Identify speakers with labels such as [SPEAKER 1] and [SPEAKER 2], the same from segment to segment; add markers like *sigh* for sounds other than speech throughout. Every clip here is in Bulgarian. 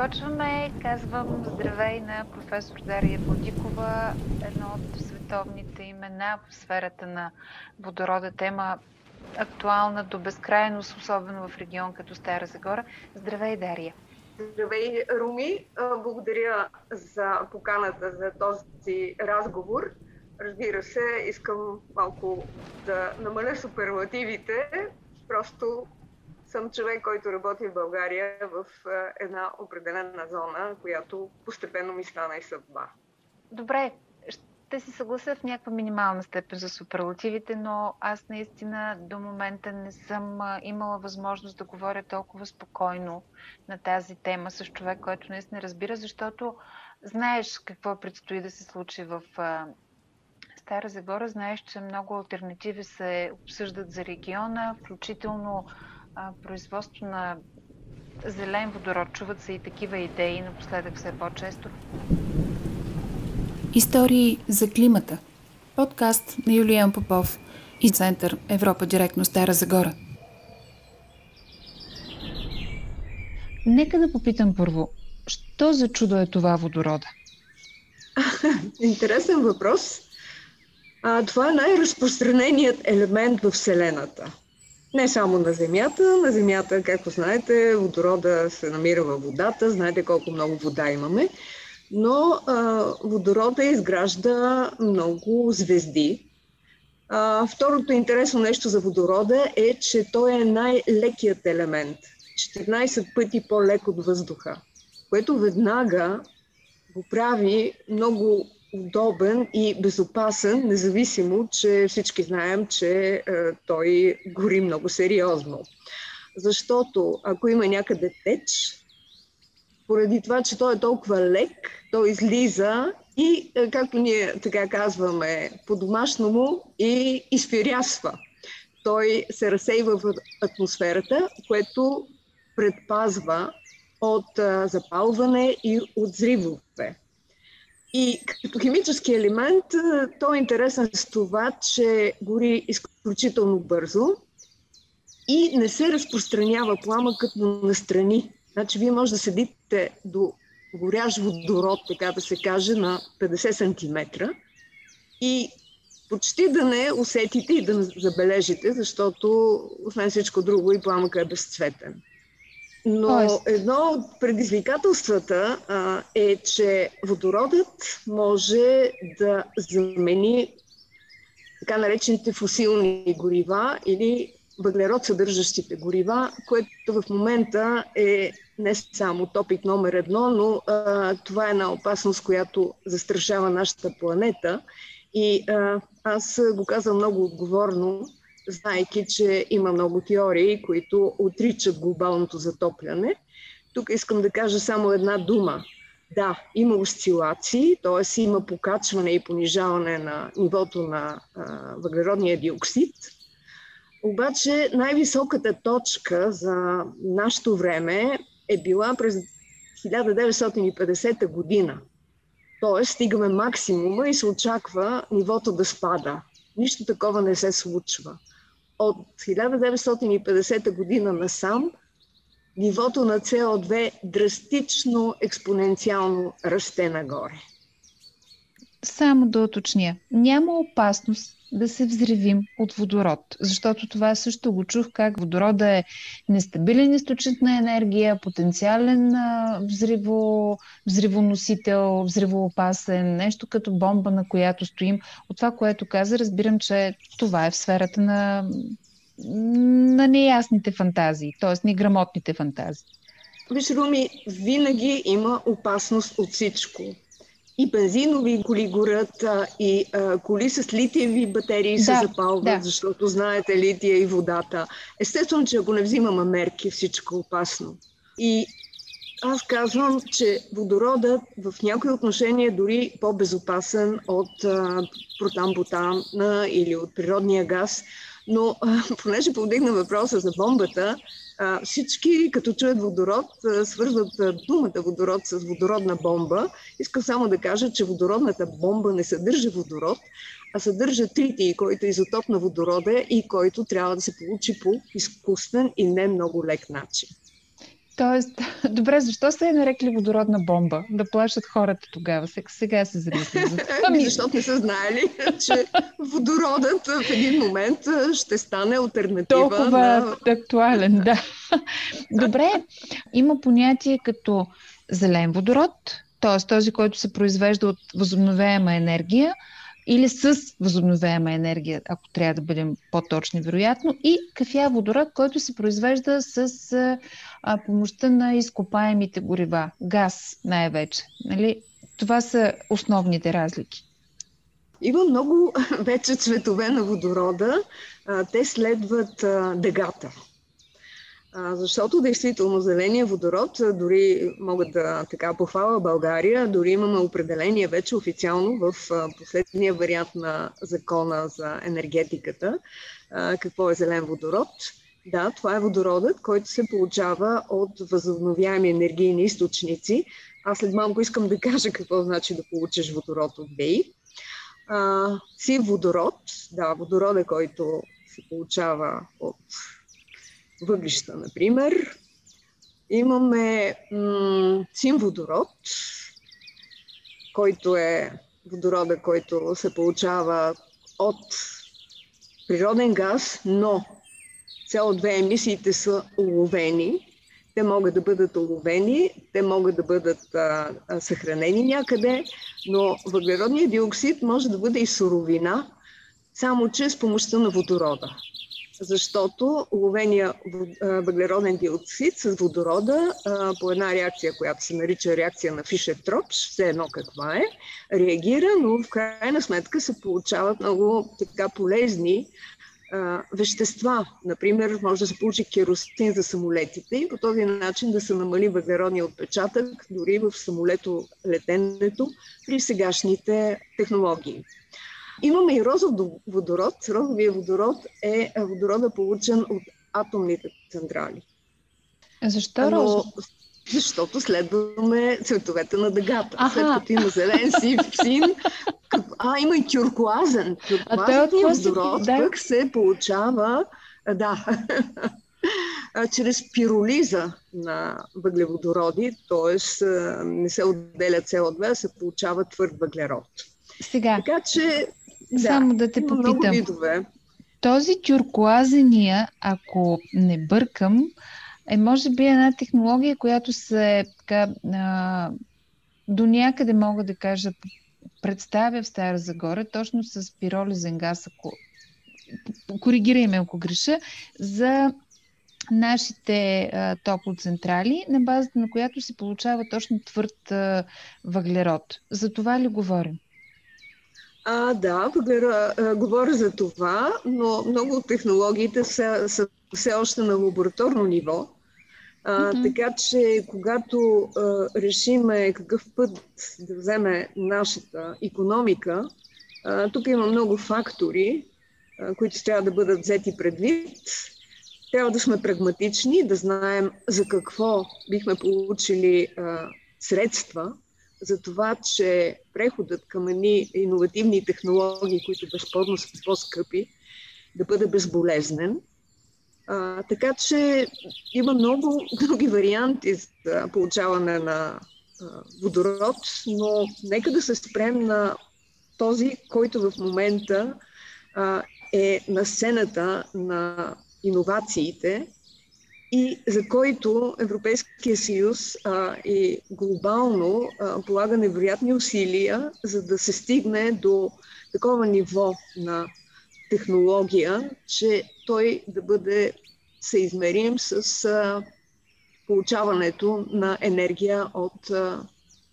[SPEAKER 1] Започваме. Казвам здравей на професор Дария Бодикова, едно от световните имена в сферата на водорода. Тема актуална до безкрайност, особено в регион като Стара Загора. Здравей, Дария!
[SPEAKER 2] Здравей, Руми! Благодаря за поканата за този разговор. Разбира се, искам малко да намаля суперлативите. Просто съм човек, който работи в България в една определена зона, която постепенно ми стана и съдба.
[SPEAKER 1] Добре, ще си съглася в някаква минимална степен за суперлативите, но аз наистина до момента не съм имала възможност да говоря толкова спокойно на тази тема с човек, който наистина разбира, защото знаеш какво предстои да се случи в Стара Загора. Знаеш, че много альтернативи се обсъждат за региона, включително а, производство на зелен водород. Чуват се и такива идеи, напоследък все по-често.
[SPEAKER 3] Истории за климата. Подкаст на Юлиан Попов и Център Европа директно Стара Загора. Нека да попитам първо, що за чудо е това водорода? *laughs*
[SPEAKER 2] Интересен въпрос. А, това е най-разпространеният елемент в Вселената. Не само на Земята. На Земята, както знаете, водорода се намира във водата. Знаете колко много вода имаме. Но а, водорода изгражда много звезди. А, второто интересно нещо за водорода е, че той е най-лекият елемент. 14 пъти по-лек от въздуха, което веднага го прави много удобен и безопасен, независимо, че всички знаем, че е, той гори много сериозно. Защото ако има някъде теч, поради това, че той е толкова лек, той излиза и, е, както ние така казваме по-домашному, и изпирясва. Той се разсейва в атмосферата, което предпазва от а, запалване и от взривове. И като химически елемент, той е интересен с това, че гори изключително бързо и не се разпространява пламъкът му настрани. Значи вие може да седите до горящ водород, така да се каже, на 50 см и почти да не усетите и да забележите, защото освен всичко друго и пламъка е безцветен. Но едно от предизвикателствата а, е, че водородът може да замени така наречените фусилни горива или въглерод съдържащите горива, което в момента е не само топик номер едно, но а, това е една опасност, която застрашава нашата планета. И а, аз го казвам много отговорно, знайки, че има много теории, които отричат глобалното затопляне. Тук искам да кажа само една дума. Да, има осцилации, т.е. има покачване и понижаване на нивото на а, въглеродния диоксид. Обаче най-високата точка за нашето време е била през 1950 година. Тоест, стигаме максимума и се очаква нивото да спада. Нищо такова не се случва от 1950 година насам нивото на CO2 драстично експоненциално расте нагоре.
[SPEAKER 3] Само да уточня. Няма опасност да се взривим от водород, защото това също го чух как водорода е нестабилен източник на енергия, потенциален взриво, взривоносител, взривоопасен, нещо като бомба, на която стоим. От това, което каза, разбирам, че това е в сферата на, на неясните фантазии, т.е. неграмотните фантазии.
[SPEAKER 2] Виж, Руми, винаги има опасност от всичко и бензинови коли горят, и а, коли с литиеви батерии да, се запалват, да. защото знаете лития и водата. Естествено, че ако не взимаме мерки, всичко е опасно. И аз казвам, че водородът в някои отношения е дори по-безопасен от протан-бутан или от природния газ. Но понеже повдигна въпроса за бомбата, всички, като чуят водород, свързват думата водород с водородна бомба. Искам само да кажа, че водородната бомба не съдържа водород, а съдържа тритий, който е изотоп на водорода и който трябва да се получи по изкуствен и не много лек начин.
[SPEAKER 3] Тоест, *laughs* добре, защо се е нарекли водородна бомба? Да плашат хората тогава. Сега, се замисля за това. *laughs*
[SPEAKER 2] Ами, защото не са знаели, *laughs* че водородът в един момент ще стане альтернатива.
[SPEAKER 3] Толкова на... актуален, да. Добре, има понятие като зелен водород, т.е. този, който се произвежда от възобновяема енергия, или с възобновяема енергия, ако трябва да бъдем по-точни, вероятно, и кафя водород, който се произвежда с а, помощта на изкопаемите горива, газ най-вече. Нали? Това са основните разлики.
[SPEAKER 2] Има много *laughs* вече цветове на водорода. Те следват дъгата. А, защото действително зеления водород, дори могат да така похвала България, дори имаме определение вече официално в а, последния вариант на закона за енергетиката, а, какво е зелен водород. Да, това е водородът, който се получава от възобновяеми енергийни източници. Аз след малко искам да кажа какво значи да получиш водород от ВЕИ. си водород, да, водорода, който се получава от въглища, например. Имаме м- синводород, който е водорода, който се получава от природен газ, но CO2 емисиите са уловени. Те могат да бъдат уловени, те могат да бъдат а, съхранени някъде, но въглеродният диоксид може да бъде и суровина, само че с помощта на водорода защото уловения въглероден диоксид с водорода по една реакция, която се нарича реакция на Фишер-Тропш, все едно каква е, реагира, но в крайна сметка се получават много така полезни вещества. Например, може да се получи керосин за самолетите и по този начин да се намали въглеродния отпечатък дори в самолето-летенето при сегашните технологии. Имаме и розов водород. Розовия водород е водорода получен от атомните централи.
[SPEAKER 3] Защо розов?
[SPEAKER 2] Защото следваме цветовете на дъгата. Аха. След като има зелен, сив, син, а има и тюркуазен. Тюркуазният водород да. пък се получава, да, чрез пиролиза на въглеводороди, т.е. не се отделя CO2, а се получава твърд въглерод.
[SPEAKER 3] Сега,
[SPEAKER 2] така че
[SPEAKER 3] да, само да те попитам. Този тюркуазения, ако не бъркам, е може би една технология, която се така, а, до някъде мога да кажа представя в Стара Загора, точно с пиролизен газ, ако коригирай ме, ако греша, за нашите а, топлоцентрали, на базата на която се получава точно твърд а, въглерод. За това ли говорим?
[SPEAKER 2] А, да, въглера, а, говоря за това, но много от технологиите са, са все още на лабораторно ниво. А, mm-hmm. Така че, когато а, решиме какъв път да вземе нашата економика, а, тук има много фактори, а, които трябва да бъдат взети предвид. Трябва да сме прагматични, да знаем за какво бихме получили а, средства, за това, че преходът към едни иновативни технологии, които безспорно са по-скъпи, да бъде безболезнен. А, така че има много *laughs* други варианти за получаване на а, водород, но нека да се спрем на този, който в момента а, е на сцената на иновациите и за който Европейския съюз а, и глобално а, полага невероятни усилия, за да се стигне до такова ниво на технология, че той да бъде съизмерим с а, получаването на енергия от а,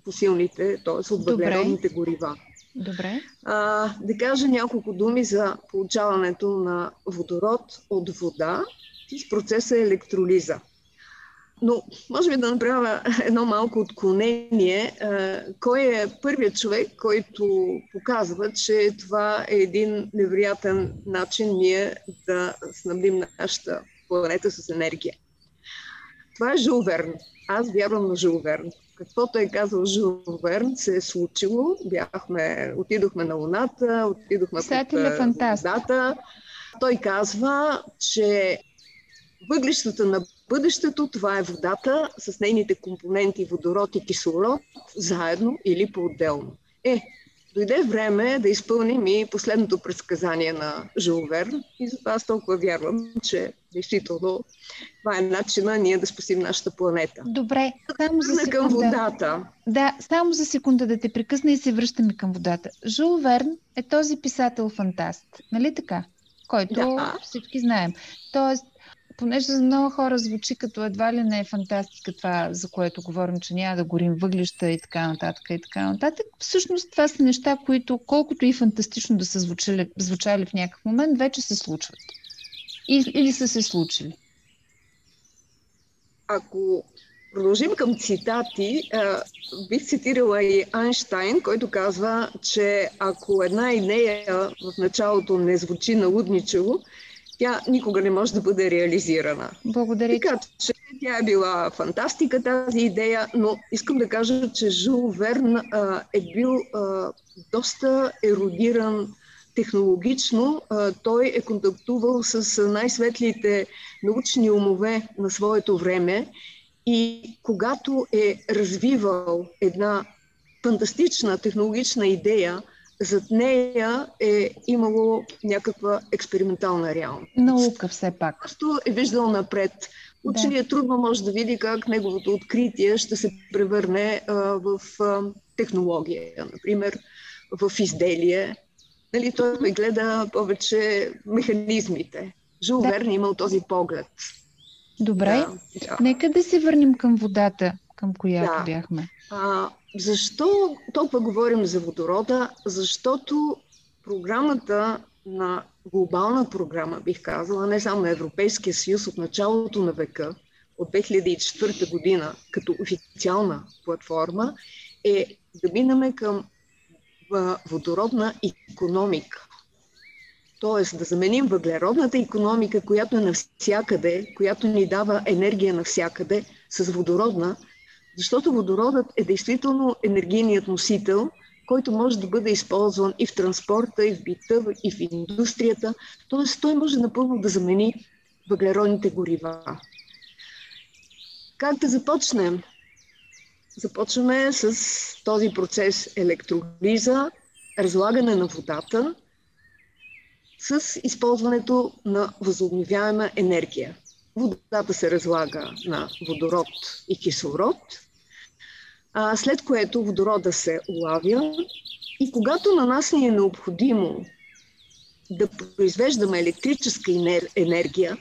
[SPEAKER 2] посилните, т.е. от въглеродните горива.
[SPEAKER 3] Добре.
[SPEAKER 2] А, да кажа няколко думи за получаването на водород от вода с процеса електролиза. Но може би да направя едно малко отклонение. Кой е първият човек, който показва, че това е един невероятен начин ние да снабдим нашата планета с енергия? Това е Жул Верн. Аз вярвам на Жул Верн. Каквото е казал Жул Верн, се е случило. Бяхме, отидохме на Луната, отидохме под водата. Той казва, че въглищата на бъдещето това е водата с нейните компоненти водород и кислород, заедно или по-отделно. Е, дойде време да изпълним и последното предсказание на Жул Верн и затова аз толкова вярвам, че действително това е начина ние да спасим нашата планета.
[SPEAKER 3] Добре, само за секунда.
[SPEAKER 2] към водата.
[SPEAKER 3] Да, само за секунда да те прекъсна и се връщаме към водата. Жул Верн е този писател-фантаст, нали така? Който да. всички знаем. Тоест, понеже за много хора звучи като едва ли не е фантастика това, за което говорим, че няма да горим въглища и така нататък и така нататък. Всъщност това са неща, които колкото и фантастично да са звучали, звучали в някакъв момент, вече се случват. И, или са се случили.
[SPEAKER 2] Ако продължим към цитати, бих цитирала и Айнштайн, който казва, че ако една идея в началото не звучи налудничево, тя никога не може да бъде реализирана.
[SPEAKER 3] Благодаря.
[SPEAKER 2] Така че тя е била фантастика тази идея, но искам да кажа, че Жул Верн а, е бил а, доста еродиран технологично. А, той е контактувал с най-светлите научни умове на своето време и когато е развивал една фантастична технологична идея, зад нея е имало някаква експериментална реалност.
[SPEAKER 3] Наука все пак.
[SPEAKER 2] Просто е виждал напред. Ученият да. трудно може да види как неговото откритие ще се превърне а, в а, технология, например, в изделие. Нали, той гледа повече механизмите. Жул да. Верн е имал този поглед.
[SPEAKER 3] Добре, да, да. нека да се върнем към водата, към която да. бяхме.
[SPEAKER 2] А, защо толкова говорим за водорода? Защото програмата на глобална програма, бих казала, не само на Европейския съюз от началото на века, от 2004 година, като официална платформа, е да минаме към водородна економика. Тоест да заменим въглеродната економика, която е навсякъде, която ни дава енергия навсякъде, с водородна, защото водородът е действително енергийният носител, който може да бъде използван и в транспорта, и в бита, и в индустрията. Тоест той може напълно да замени въглеродните горива. Как да започнем? Започваме с този процес електролиза, разлагане на водата с използването на възобновяема енергия. Водата се разлага на водород и кислород – а, след което водорода се улавя и когато на нас ни е необходимо да произвеждаме електрическа енергия,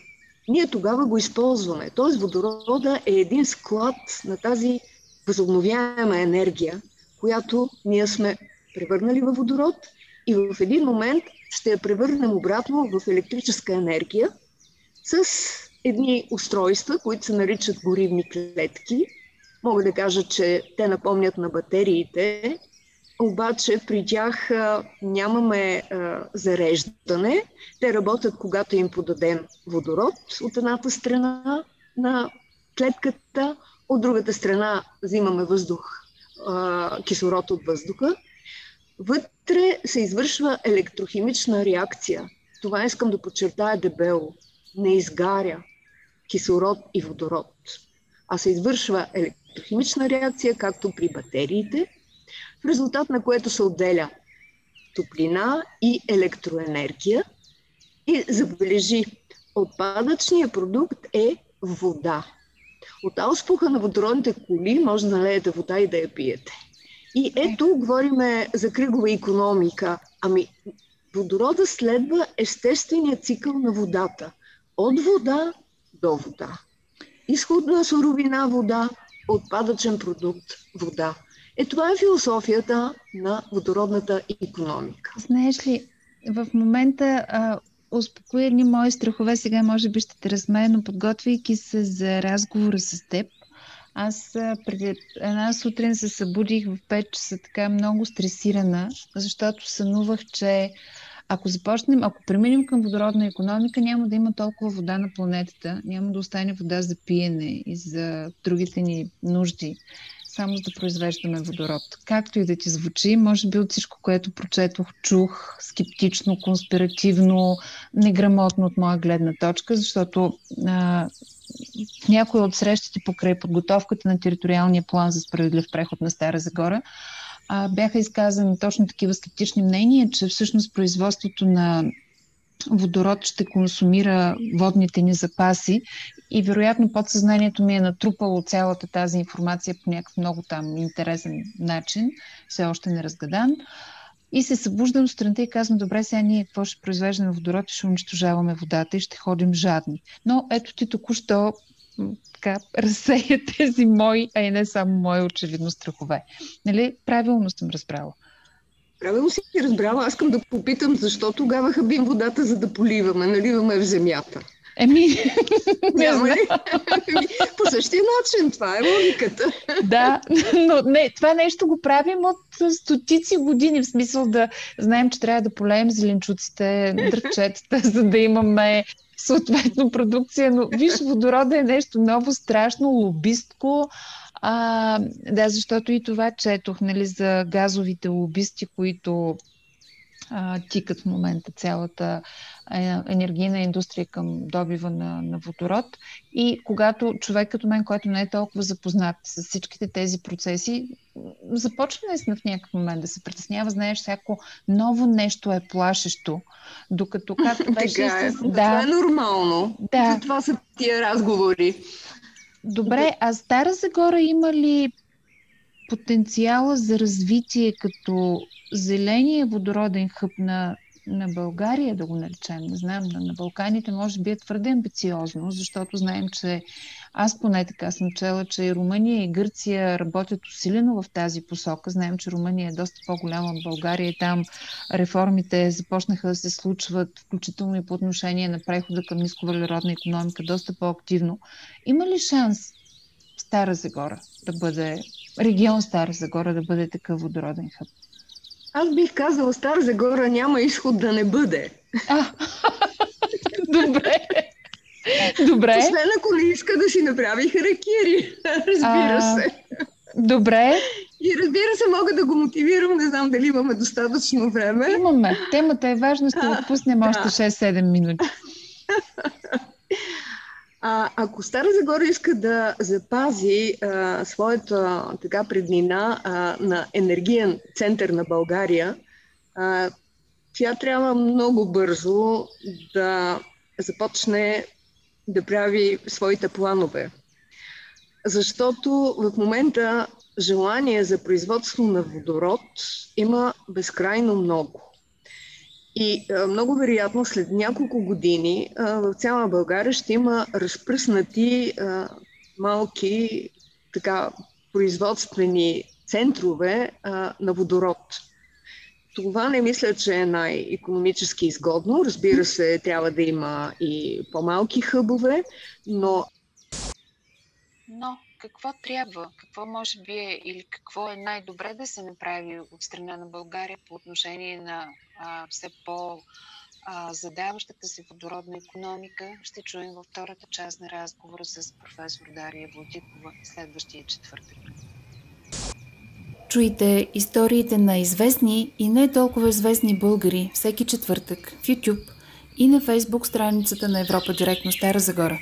[SPEAKER 2] ние тогава го използваме. Тоест водорода е един склад на тази възобновяема енергия, която ние сме превърнали във водород и в един момент ще я превърнем обратно в електрическа енергия с едни устройства, които се наричат горивни клетки, Мога да кажа, че те напомнят на батериите, обаче при тях а, нямаме а, зареждане. Те работят, когато им подадем водород от едната страна на клетката, от другата страна взимаме въздух, а, кислород от въздуха. Вътре се извършва електрохимична реакция. Това искам да подчертая дебело. Не изгаря кислород и водород, а се извършва електрохимична електрохимична реакция, както при батериите, в резултат на което се отделя топлина и електроенергия. И забележи, отпадъчният продукт е вода. От ауспуха на водородните коли може да налеете вода и да я пиете. И ето, говориме за кръгова економика. Ами, водорода следва естествения цикъл на водата. От вода до вода. Изходна суровина вода, отпадъчен продукт вода. Е, това е философията на водородната економика.
[SPEAKER 3] Знаеш ли, в момента а, успокои едни мои страхове, сега може би ще те размея, но подготвяйки се за разговора с теб, аз преди една сутрин се събудих в 5 часа така много стресирана, защото сънувах, че ако започнем, ако преминем към водородна економика, няма да има толкова вода на планетата, няма да остане вода за пиене и за другите ни нужди, само за да произвеждаме водород. Както и да ти звучи, може би от всичко, което прочетох, чух скептично, конспиративно, неграмотно от моя гледна точка, защото а, в някои от срещите покрай подготовката на териториалния план за справедлив преход на Стара Загора, а, бяха изказани точно такива скептични мнения, че всъщност производството на водород ще консумира водните ни запаси и вероятно подсъзнанието ми е натрупало цялата тази информация по някакъв много там интересен начин, все още не разгадан. И се събуждам сутринта и казвам, добре, сега ние какво ще произвеждаме водород и ще унищожаваме водата и ще ходим жадни. Но ето ти току-що така, разсея *laughs* тези мои, а и не само мои очевидно страхове. Нали? Правилно съм разбрала.
[SPEAKER 2] Правилно си разбрала. Аз искам да попитам, защо тогава хабим водата, за да поливаме, наливаме в земята.
[SPEAKER 3] Еми, не знам.
[SPEAKER 2] По същия начин, това е логиката.
[SPEAKER 3] Да, но не, това нещо го правим от стотици години, в смисъл да знаем, че трябва да полеем зеленчуците, дръвчетата, за да имаме съответно продукция. Но виж, водорода е нещо много страшно, лобистко. А, да, защото и това четох, нали, за газовите лобисти, които тикат в момента цялата енергийна индустрия към добива на, на водород. И когато човек като мен, който не е толкова запознат с всичките тези процеси, започва наистина в някакъв момент да се притеснява, знаеш, всяко ново нещо е плашещо, докато както *laughs* беше...
[SPEAKER 2] Така е. Да, това е нормално. Да. Това са тия разговори.
[SPEAKER 3] Добре, а Стара Загора има ли потенциала за развитие като зеления водороден хъб на, на България, да го наречем, не знам, на, на Балканите може би е твърде амбициозно, защото знаем, че аз поне така съм чела, че и Румъния и Гърция работят усилено в тази посока. Знаем, че Румъния е доста по-голяма от България и там реформите започнаха да се случват, включително и по отношение на прехода към нисковалеродна економика, доста по-активно. Има ли шанс Стара Загора да бъде, регион Стара Загора да бъде такъв водороден хъб?
[SPEAKER 2] Аз бих казала, Стара Загора няма изход да не бъде.
[SPEAKER 3] А, *laughs* добре. Добре.
[SPEAKER 2] Освен ако не иска да си направи харакири, *laughs* разбира а, се.
[SPEAKER 3] Добре.
[SPEAKER 2] И разбира се, мога да го мотивирам, не знам дали имаме достатъчно време.
[SPEAKER 3] Имаме. Темата е важна, ще отпуснем още да. 6-7 минути. *laughs*
[SPEAKER 2] А, ако Стара Загора иска да запази а, своята така преднина а, на енергиен център на България, а, тя трябва много бързо да започне да прави своите планове. Защото в момента желание за производство на водород има безкрайно много. И а, много вероятно след няколко години а, в цяла България ще има разпръснати а, малки така, производствени центрове а, на водород. Това не мисля, че е най-економически изгодно. Разбира се, трябва да има и по-малки хъбове, но.
[SPEAKER 1] Но какво трябва, какво може би е или какво е най-добре да се направи от страна на България по отношение на а, все по- задаващата се водородна економика, ще чуем във втората част на разговора с професор Дария Владикова следващия четвъртък.
[SPEAKER 4] Чуйте историите на известни и не толкова известни българи всеки четвъртък в YouTube и на Facebook страницата на Европа директно Стара Загора.